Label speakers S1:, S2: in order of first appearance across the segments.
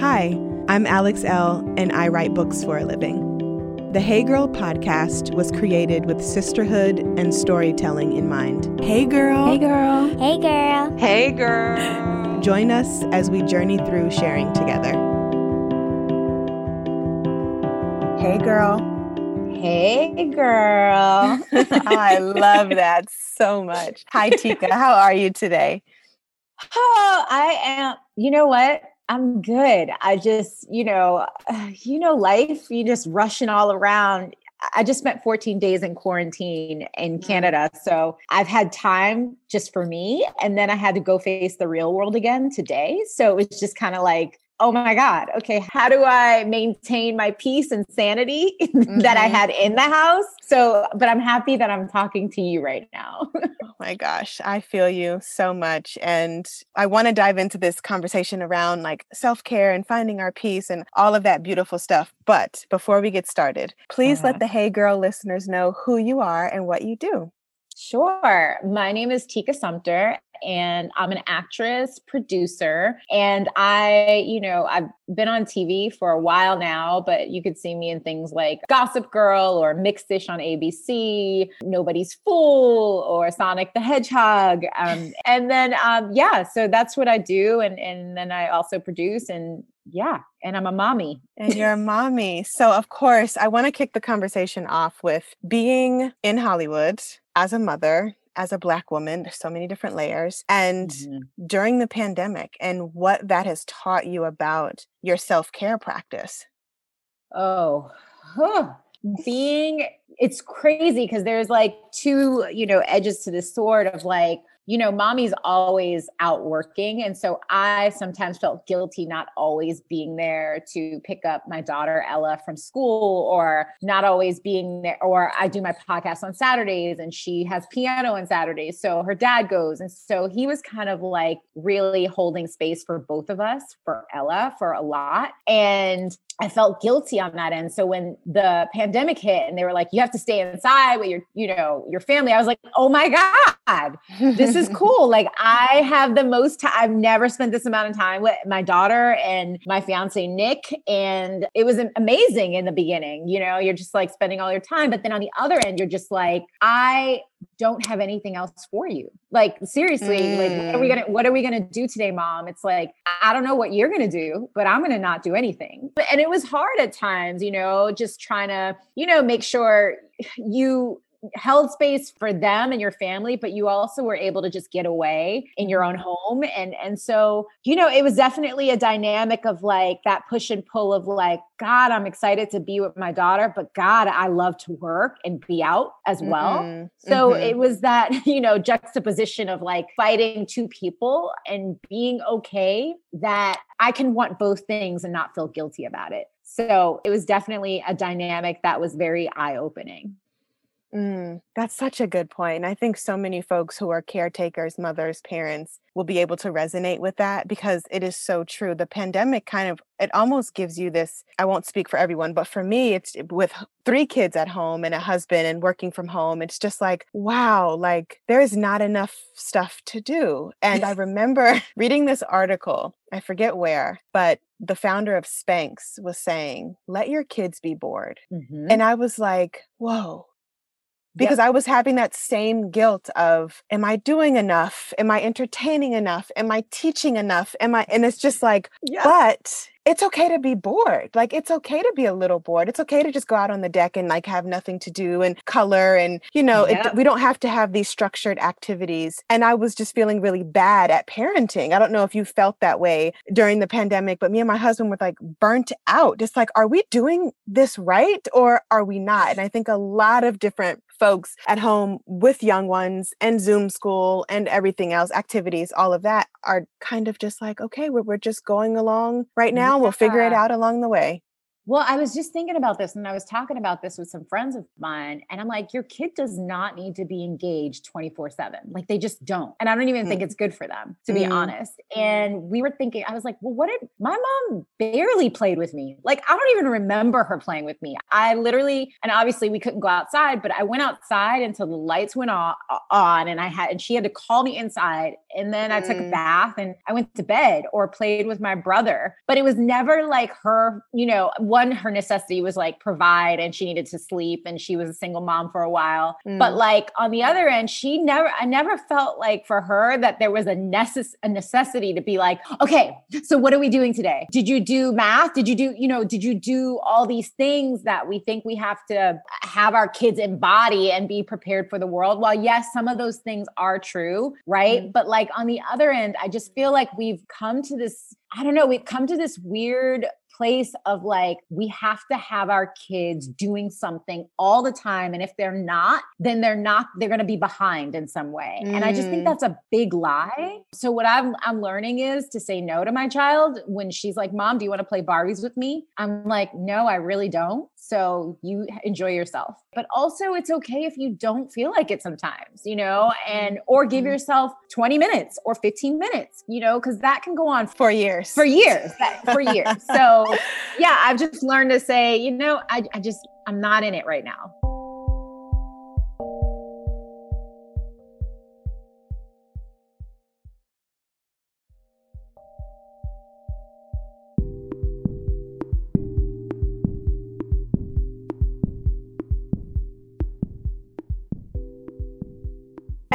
S1: Hi, I'm Alex Elle, and I write books for a living. The Hey Girl podcast was created with sisterhood and storytelling in mind. Hey, girl.
S2: Hey, girl.
S3: Hey, girl.
S4: Hey, girl.
S1: Join us as we journey through sharing together. Hey, girl.
S4: Hey, girl. Oh, I love that so much. Hi, Tika. How are you today?
S2: Oh, I am. You know what? I'm good. I just, you know, you know, life, you just rushing all around. I just spent 14 days in quarantine in
S4: Mm.
S2: Canada. So I've had time just for me. And then I had to go face the real world again today. So it was just kind of like, oh my God, okay, how do I maintain my peace and sanity that I
S4: Mhm.
S2: had in the house? So, but I'm happy that I'm talking to you right now.
S4: Oh my gosh, I feel you so much. And I want to dive into this conversation around like self care and finding our peace and all of that beautiful stuff. But before we get started, please
S2: Uh-huh.
S4: let the Hey Girl listeners know who you are and what you do.
S2: Sure. My name is Tika Sumpter and I'm an actress, producer, and I, you know, I've been on TV for a while now, but you could see me in things like Gossip Girl or Mixed-ish on ABC, Nobody's Fool or Sonic the Hedgehog. Um, and then um, yeah, so that's what I do and and then I also produce and yeah, and I'm a mommy.
S4: And you're a mommy. So, of course, I want to kick the conversation off with being in Hollywood as a mother, as a Black woman. There's so many different layers. And mm-hmm. during the pandemic and what that has taught you about your self care practice.
S2: Oh, huh. being it's crazy because there's like two, you know, edges to this sword of like, you know, mommy's always out working. And so I sometimes felt guilty not always being there to pick up my daughter Ella from school or not always being there. Or I do my podcast on Saturdays and she has piano on Saturdays. So her dad goes. And so he was kind of like really holding space for both of us, for Ella, for a lot. And I felt guilty on that end. So when the pandemic hit and they were like, you have to stay inside with your, you know, your family, I was like, oh my God, this is cool. Like I have the most time. I've never spent this amount of time with my daughter and my fiance, Nick. And it was amazing in the beginning. You know, you're just like spending all your time. But then on the other end, you're just like, I don't have anything else for you. Like seriously, like what are we
S4: Mm.
S2: gonna what are we gonna do today, mom? It's like I don't know what you're gonna do, but I'm gonna not do anything. But- And it was hard at times, you know, just trying to, you know, make sure you held space for them and your family but you also were able to just get away in your own home and and so you know it was definitely a dynamic of like that push and pull of like god i'm excited to be with my daughter but god i love to work and be out as well
S4: Mhm,
S2: so
S4: mhm.
S2: it was that, you know, juxtaposition of like fighting two people and being okay that I can want both things and not feel guilty about it. So it was definitely a dynamic that was very eye opening.
S4: Mm, that's such a good point. And I think so many folks who are caretakers, mothers, parents will be able to resonate with that because it is so true. The pandemic kind of, it almost gives you this. I won't speak for everyone, but for me, it's with three kids at home and a husband and working from home. It's just like, wow, like there is not enough stuff to do. And I remember reading this article, I forget where, but the founder of Spanx was saying, let your kids be bored.
S2: Mhm.
S4: And I was like, whoa. Because I was having that same guilt of, am I doing enough? Am I entertaining enough? Am I teaching enough? Am I, and it's just like, but it's okay to be bored. Like, it's okay to be a little bored. It's okay to just go out on the deck and like have nothing to do and color. And, you know, it, we don't have to have these structured activities. And I was just feeling really bad at parenting. I don't know if you felt that way during the pandemic, but me and my husband were like burnt out. Just like, are we doing this right or are we not? And I think a lot of different folks at home with young ones and Zoom school and everything else, activities, all of that are kind of just like, okay, we're, we're just going along right now. We'll figure it out along the way.
S2: Well, I was just thinking about this and I was talking about this with some friends of mine. And I'm like, your kid does not need to be engaged 24 7. Like they just don't. And I don't even mm. think it's good for them, to be mm. honest. And we were thinking, I was like, well, what did my mom barely played with me? Like, I don't even remember her playing with me. I literally, and obviously we couldn't go outside, but I went outside until the lights went on, on and I had, and she had to call me inside. And then I took a mm. bath and I went to bed or played with my brother. But it was never like her, you know, one, her necessity was like provide and she needed to sleep and she was a single mom for a while. Mm. But like on the other end, she never, I never felt like for her that there was a, necess- a necessity to be like, okay, so what are we doing today? Did you do math? Did you do, you know, did you do all these things that we think we have to have our kids embody and be prepared for the world? Well, yes, some of those things are true, right? Mm. But like on the other end, I just feel like we've come to this I don't know, we've come to this weird place of like we have to have our kids doing something all the time and if they're not then they're not they're going to be behind in some way mm. and i just think mm. that's a big lie so what i'm i'm learning is to say no to my child when she's like mom do you want to play barbies with me i'm like no i really don't so you enjoy yourself but also it's okay if you don't feel like it sometimes you know and or give mm-hmm. yourself 20 minutes or 15 minutes you know because that can go on
S4: for years
S2: for years that, for years so yeah, I've just learned to say, you know, I, I just, I'm not in it right now.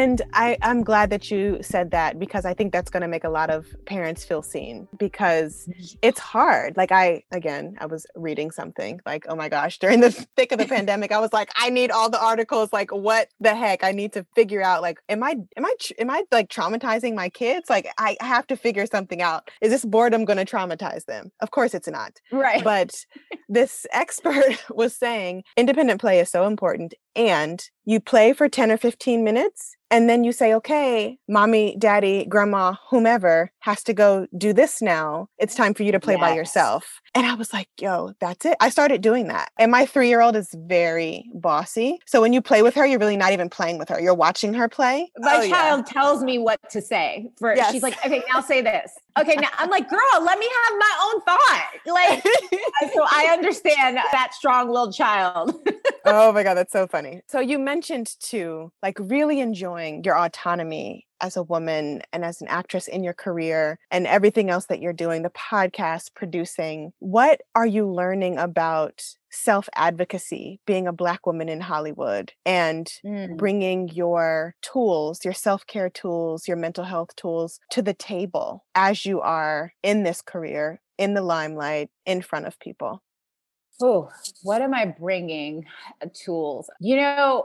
S4: And I, I'm glad that you said that because I think that's going to make a lot of parents feel seen because mm-hmm. it's hard. Like, I, again, I was reading something like, oh my gosh, during the thick of the pandemic, I was like, I need all the articles. Like, what the heck? I need to figure out, like, am I, am I, am I like traumatizing my kids? Like, I have to figure something out. Is this boredom going to traumatize them? Of course it's not.
S2: Right.
S4: But this expert was saying independent play is so important and you play for 10 or 15 minutes and then you say, okay, mommy, daddy, grandma, whomever has to go do this now. It's time for you to play yes. by yourself. And I was like, yo, that's it. I started doing that. And my three year old is very bossy. So when you play with her, you're really not even playing with her. You're watching her play.
S2: My oh, child yeah. tells me what to say. For yes. she's like, okay, now say this. Okay, now I'm like, girl, let me have my own thought. Like, so I understand that strong little child.
S4: oh my God, that's so funny. So you mentioned too, like really enjoying your autonomy as a woman and as an actress in your career and everything else that you're doing, the podcast, producing. What are you learning about self advocacy, being a Black woman in Hollywood, and mm. bringing your tools, your self care tools, your mental health tools to the table as you are in this career, in the limelight, in front of people?
S2: Oh, what am I bringing? Uh, tools. You know,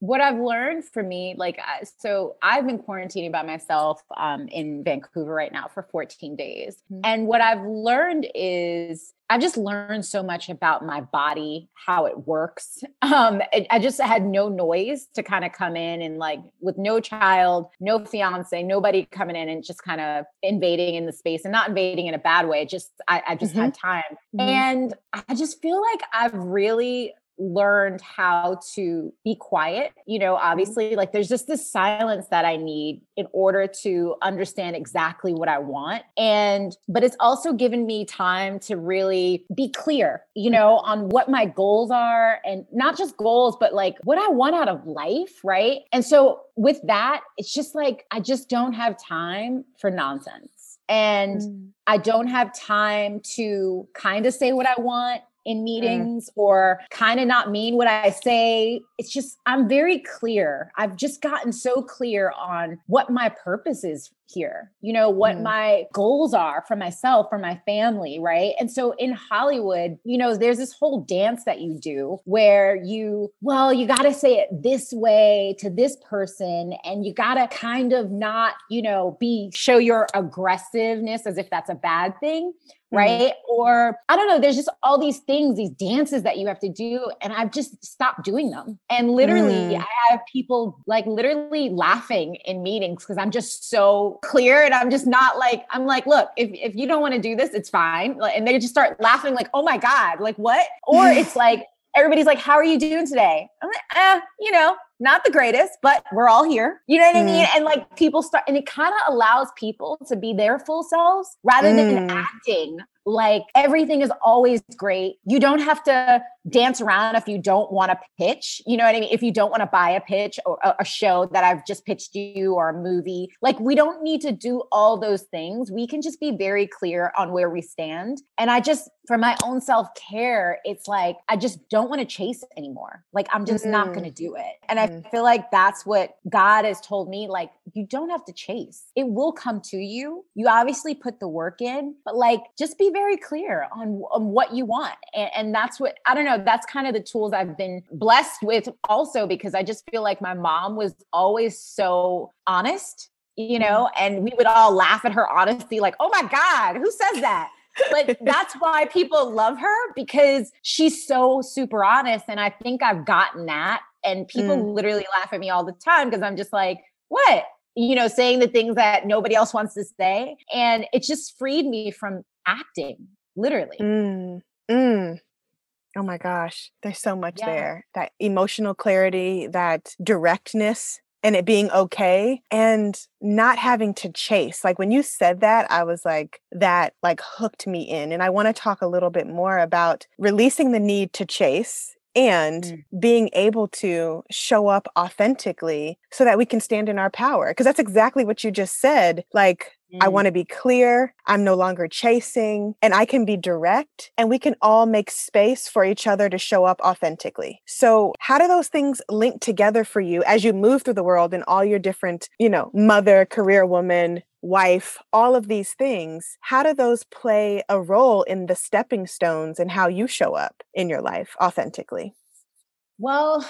S2: what I've learned for me, like, so I've been quarantining by myself um, in Vancouver right now for 14 days. Mm-hmm. And what I've learned is I've just learned so much about my body, how it works. Um, it, I just had no noise to kind of come in and like with no child, no fiance, nobody coming in and just kind of invading in the space and not invading in a bad way. Just, I, I just mm-hmm. had time. Mm-hmm. And I just feel like I've really learned how to be quiet. You know, mm-hmm. obviously, like there's just this silence that I need in order to understand exactly what I want. And, but it's also given me time to really be clear, you know, on what my goals are and not just goals, but like what I want out of life. Right. And so with that, it's just like, I just don't have time for nonsense. And mm. I don't have time to kind of say what I want in mm. meetings mm. or kind of not mean what I say. It's just, I'm very clear. I've just gotten so clear on what my purpose is here, you know, what mm. my goals are for myself, for my family, right? And so in Hollywood, you know, there's this whole dance that you do where you, well, you got to say it this way to this person and you got to kind of not, you know, be show your aggressiveness as if that's a bad thing mm-hmm. right? Mm-hmm. Or I don't know, there's just all these things, these dances that you have to do. And I've just stopped doing them. And literally, mm. I have people like literally laughing in meetings because I'm just so clear and I'm just not like, I'm like, look, if, if you don't want to do this, it's fine. And they just start laughing like, oh my God, like what? Or it's like, everybody's like, how are you doing today? I'm like, eh, you know, not the greatest, but we're all here. You know what mm. I mean? Mm. And like people start, and it kind of allows people to be their full selves rather than mm. acting like everything is always great. You don't have to dance around if you don't want to pitch. You know what I mean? If you don't want to buy a pitch or a, show that I've just pitched you or a movie, like we don't need to do all those things. We can just be very clear on where we stand. And I just, for my own self care, it's like, I just don't want to chase anymore. Like I'm just mm. not going to do it. And mm. I feel like that's what God has told me. Like, you don't have to chase, it will come to you. You obviously put the work in, but like just be very clear on, on what you want. And, and that's what, I don't know, that's kind of the tools I've been blessed with also because I just feel like my mom was always so honest, you know, mm-hmm. and we would all laugh at her honesty, like, oh my God, who says that? but that's why people love her because she's so super honest. And I think I've gotten that. And people mm. literally laugh at me all the time because I'm just like, what? You know, saying the things that nobody else wants to say. And it just freed me from acting, literally.
S4: Mm. Mm. Oh my gosh, there's so much yeah. there. That emotional clarity, that directness and it being okay and not having to chase. Like when you said that, I was like, that like hooked me in. And I want to talk a little bit more about releasing the need to chase and mm. being able to show up authentically so that we can stand in our power. Because that's exactly what you just said. Like, I mm. want to be clear. I'm no longer chasing and I can be direct and we can all make space for each other to show up authentically. So, how do those things link together for you as you move through the world and all your different, you know, mother, career woman, wife, all of these things? How do those play a role in the stepping stones and how you show up in your life authentically?
S2: Well,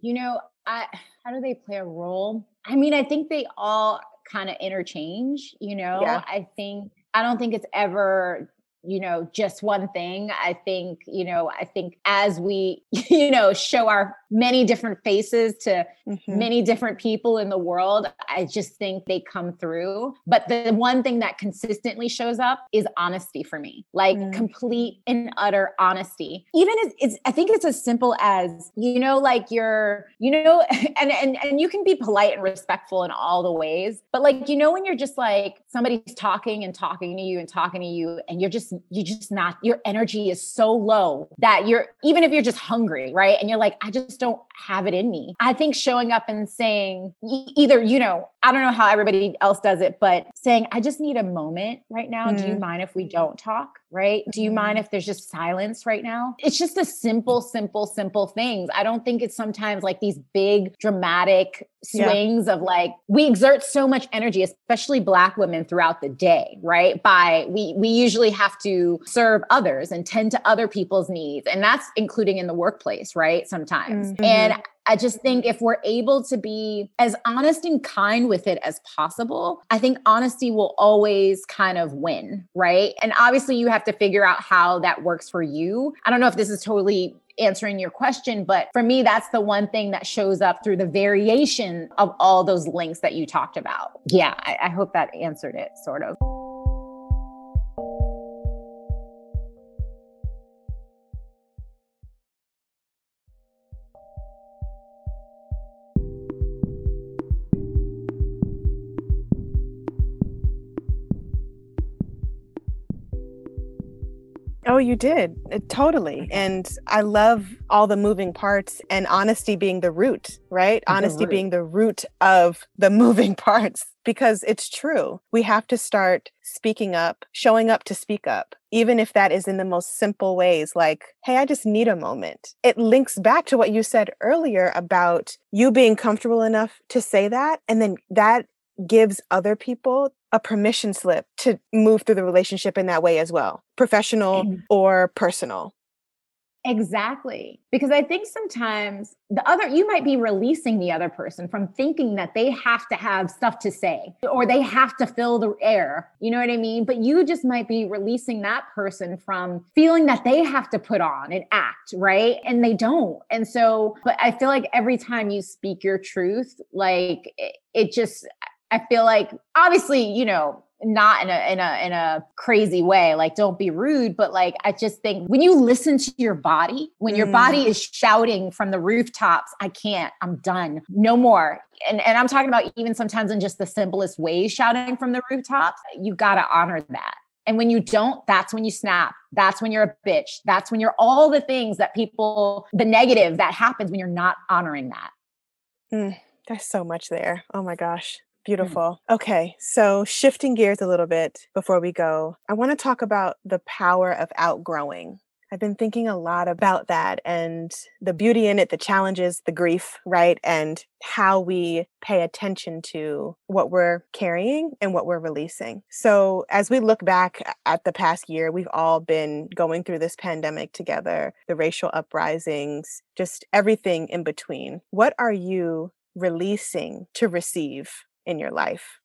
S2: you know, I how do they play a role? I mean, I think they all kind of interchange, you know? Yeah. I think I don't think it's ever you know just one thing i think you know i think as we you know show our many different faces to mm-hmm. many different people in the world i just think they come through but the one thing that consistently shows up is honesty for me like mm. complete and utter honesty even as it's i think it's as simple as you know like you're you know and and and you can be polite and respectful in all the ways but like you know when you're just like somebody's talking and talking to you and talking to you and you're just you just not your energy is so low that you're even if you're just hungry right? And you're like i just don't have it in me i think showing up and saying either you know i don't know how everybody else does it but saying i just need a moment right now mm. do you mm. mind if we don't talk right? Do you mind mm-hmm. if there's just silence right now? It's just a simple, simple, simple things. I don't think it's sometimes like these big dramatic swings yeah. of like we exert so much energy, especially black women throughout the day, right? By we we usually have to serve others and tend to other people's needs. And that's including in the workplace, right? Sometimes. Mm-hmm. And Mm-hmm. I just think if we're able to be as honest and kind with it as possible, I think honesty will always kind of win, right? And obviously, you have to figure out how that works for you. I don't know if this is totally answering your question, but for me, that's the one thing that shows up through the variation of all those links that you talked about. Yeah, I, I hope that answered it, sort of.
S4: Oh, you did. Uh, totally. And I love all the moving parts and honesty being the root, right? The honesty root. being the root of the moving parts because it's true. We have to start speaking up, showing up to speak up, even if that is in the most simple ways, like, hey, I just need a moment. It links back to what you said earlier about you being comfortable enough to say that. And then that gives other people a permission slip to move through the relationship in that way as well, professional mm-hmm. or personal.
S2: Exactly. Because I think sometimes the other, you might be releasing the other person from thinking that they have to have stuff to say or they have to fill the air. You know what I mean? But you just might be releasing that person from feeling that they have to put on and act, right? And they don't. And so, but I feel like every time you speak your truth, like it, it just, I feel like obviously, you know, not in a in a in a crazy way like don't be rude but like i just think when you listen to your body when your body mm. is shouting from the rooftops i can't i'm done no more and and i'm talking about even sometimes in just the simplest ways shouting from the rooftops you got to honor that and when you don't, that's when you snap. That's when you're a bitch. That's when you're all the things that people, the negative that happens when you're not honoring that.
S4: Mm, there's so much there. Oh my gosh. Mm. Beautiful. Okay, so shifting gears a little bit before we go, I want to talk about the power of outgrowing. I've been thinking a lot about that and the beauty in it, the challenges, the grief, right? And how we pay attention to what we're carrying and what we're releasing. So, as we look back at the past year, we've all been going through this pandemic together, the racial uprisings, just everything in between. What are you releasing to receive in your life?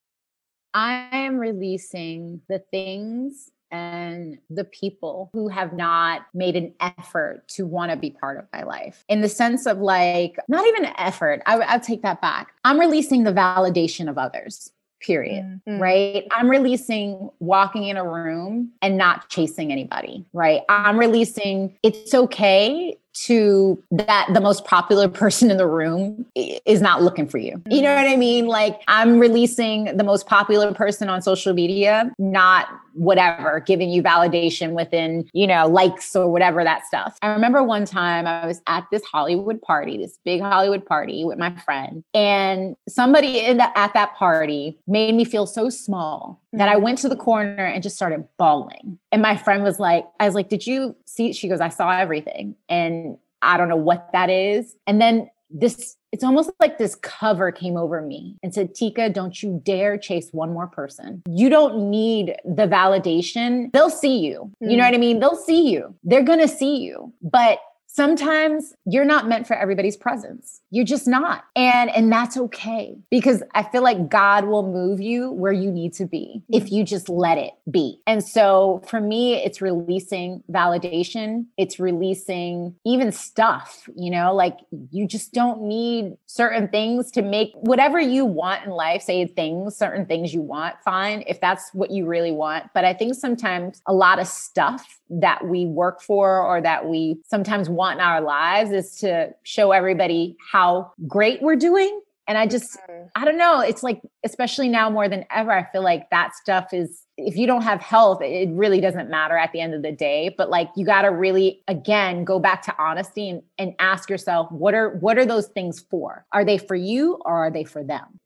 S2: I am releasing the things and the people who have not made an effort to want to be part of my life in the sense of like not even effort I, i'll take that back i'm releasing the validation of others period mm-hmm. right i'm releasing walking in a room and not chasing anybody right i'm releasing it's okay to that the most popular person in the room is not looking for you. You know mm-hmm. what I mean? Like I'm releasing the most popular person on social media, not whatever, giving you validation within, you know, likes or whatever that stuff. I remember one time I was at this Hollywood party, this big Hollywood party with my friend, and somebody in the, at that party made me feel so small that I mm-hmm. went to the corner and just started bawling. And my friend was like, I was like, Did you see? She goes, I saw everything. And I don't know what that is. And then this, it's almost like this cover came over me and said, Tika, don't you dare chase one more person. You don't need the validation. They'll see you. You know mm. what I mean? They'll see you. They're going to see you. But sometimes you're not meant for everybody's presence. You're just not. And and that's okay because i feel like god will move you where you need to be if you just let it be. And so for me it's releasing validation. It's releasing even stuff you know like you just don't need certain things to make whatever you want in life say things certain things you want fine if that's what you really want. But i think sometimes a lot of stuff that we work for or that we sometimes want in our lives is to show everybody how great we're doing. And I just. I don't know. It's like, especially now more than ever, I feel like that stuff is, if you don't have health, it really doesn't matter at the end of the day. But like, you got to really, again, go back to honesty and, and ask yourself, what are, what are those things for? Are they for you or are they for them?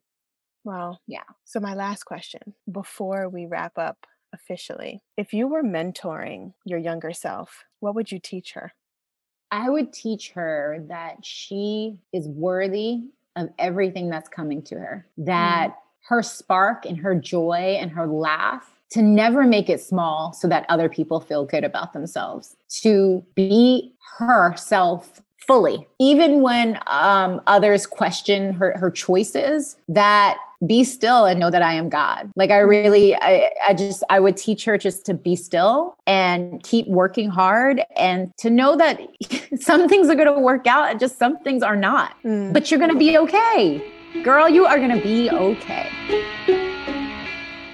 S4: Wow. Yeah. So, my last question before we wrap up officially, if you were mentoring your younger self, what would you teach her?
S2: I would teach her that she is worthy of everything that's coming to her, that mm. her spark and her joy and her laugh to never make it small so that other people feel good about themselves, to be herself fully, even when um, others question her, her choices, that be still and know that I am God. Like I really, I, I just, I would teach her just to be still and keep working hard and to know that some things are going to work out and just some things are not, mm. but you're going to be okay. Girl, you are going to be okay.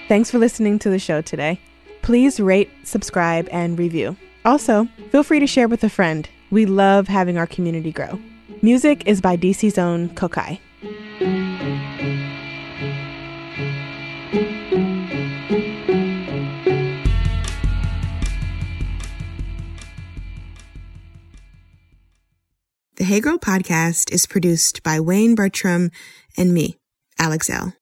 S1: Thanks for listening to the show today. Please rate, subscribe, and review. Also, feel free to share with a friend. We love having our community grow. Music is by DC's own Kokai. Hey Girl podcast is produced by Wayne Bertram and me, Alex Elle.